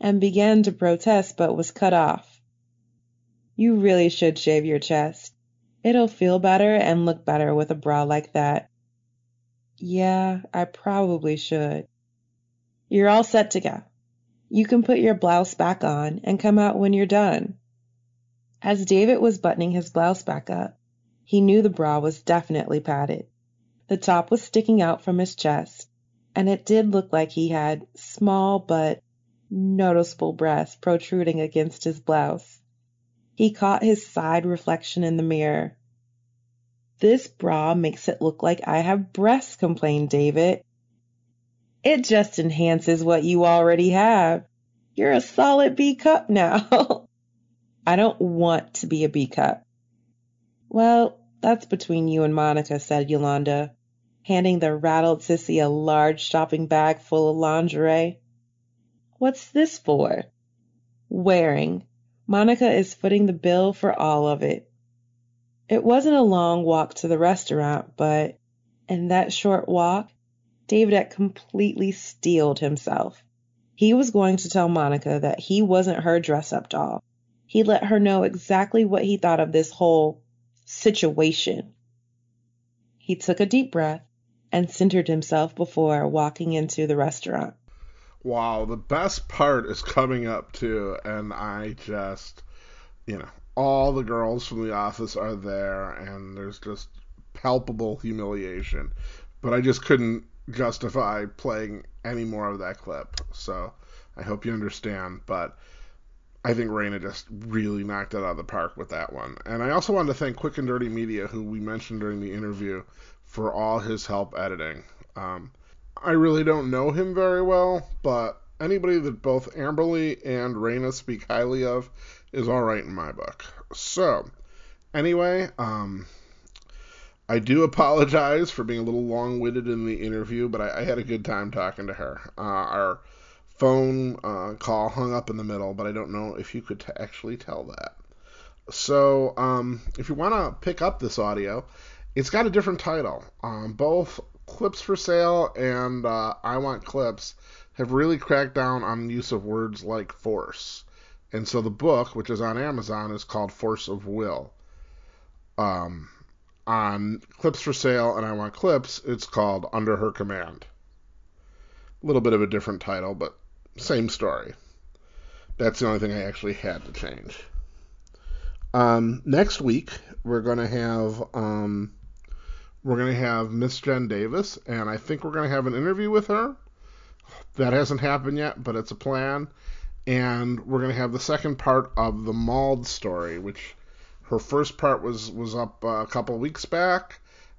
and began to protest but was cut off. You really should shave your chest. It'll feel better and look better with a bra like that. Yeah, I probably should. You're all set to go. You can put your blouse back on and come out when you're done. As David was buttoning his blouse back up, he knew the bra was definitely padded. The top was sticking out from his chest, and it did look like he had small but noticeable breasts protruding against his blouse. He caught his side reflection in the mirror. This bra makes it look like I have breasts, complained David. It just enhances what you already have. You're a solid B cup now. (laughs) I don't want to be a B cup. Well, that's between you and Monica, said Yolanda, handing the rattled sissy a large shopping bag full of lingerie. What's this for? Wearing. Monica is footing the bill for all of it. It wasn't a long walk to the restaurant, but in that short walk, David had completely steeled himself. He was going to tell Monica that he wasn't her dress up doll. He let her know exactly what he thought of this whole situation. He took a deep breath and centered himself before walking into the restaurant. Wow, the best part is coming up too, and I just, you know, all the girls from the office are there, and there's just palpable humiliation. But I just couldn't justify playing any more of that clip, so I hope you understand. But I think Reina just really knocked it out of the park with that one. And I also wanted to thank Quick and Dirty Media, who we mentioned during the interview, for all his help editing. Um, I really don't know him very well, but anybody that both Amberly and Reina speak highly of is all right in my book. So, anyway, um, I do apologize for being a little long-winded in the interview, but I, I had a good time talking to her. Uh, our phone uh, call hung up in the middle, but I don't know if you could t- actually tell that. So, um, if you want to pick up this audio, it's got a different title. Um, both Clips4Sale and uh, IWantClips have really cracked down on use of words like force. And so the book, which is on Amazon, is called Force of Will. Um, on Clips4Sale and IWantClips, it's called Under Her Command. A little bit of a different title, but same story. That's the only thing I actually had to change. Um, next week we're gonna have um, we're gonna have Miss Jen Davis, and I think we're gonna have an interview with her. That hasn't happened yet, but it's a plan. And we're gonna have the second part of the Maud story, which her first part was was up a couple weeks back,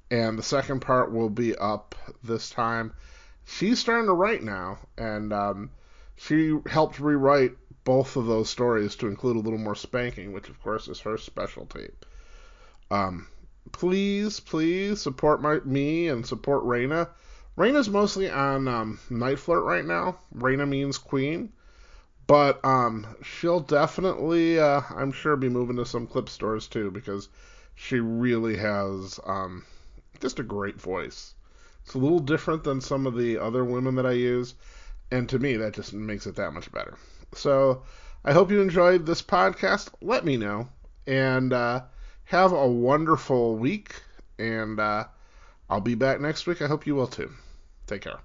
and the second part will be up this time. She's starting to write now, and um, she helped rewrite both of those stories to include a little more spanking, which of course is her specialty. Um, please, please support my me and support Reina. Reina's mostly on um, NiteFlirt right now. Raina means queen, but um, she'll definitely, uh, I'm sure, be moving to some clip stores too because she really has um, just a great voice. It's a little different than some of the other women that I use and to me, that just makes it that much better. So I hope you enjoyed this podcast. Let me know. And uh, have a wonderful week. And uh, I'll be back next week. I hope you will too. Take care.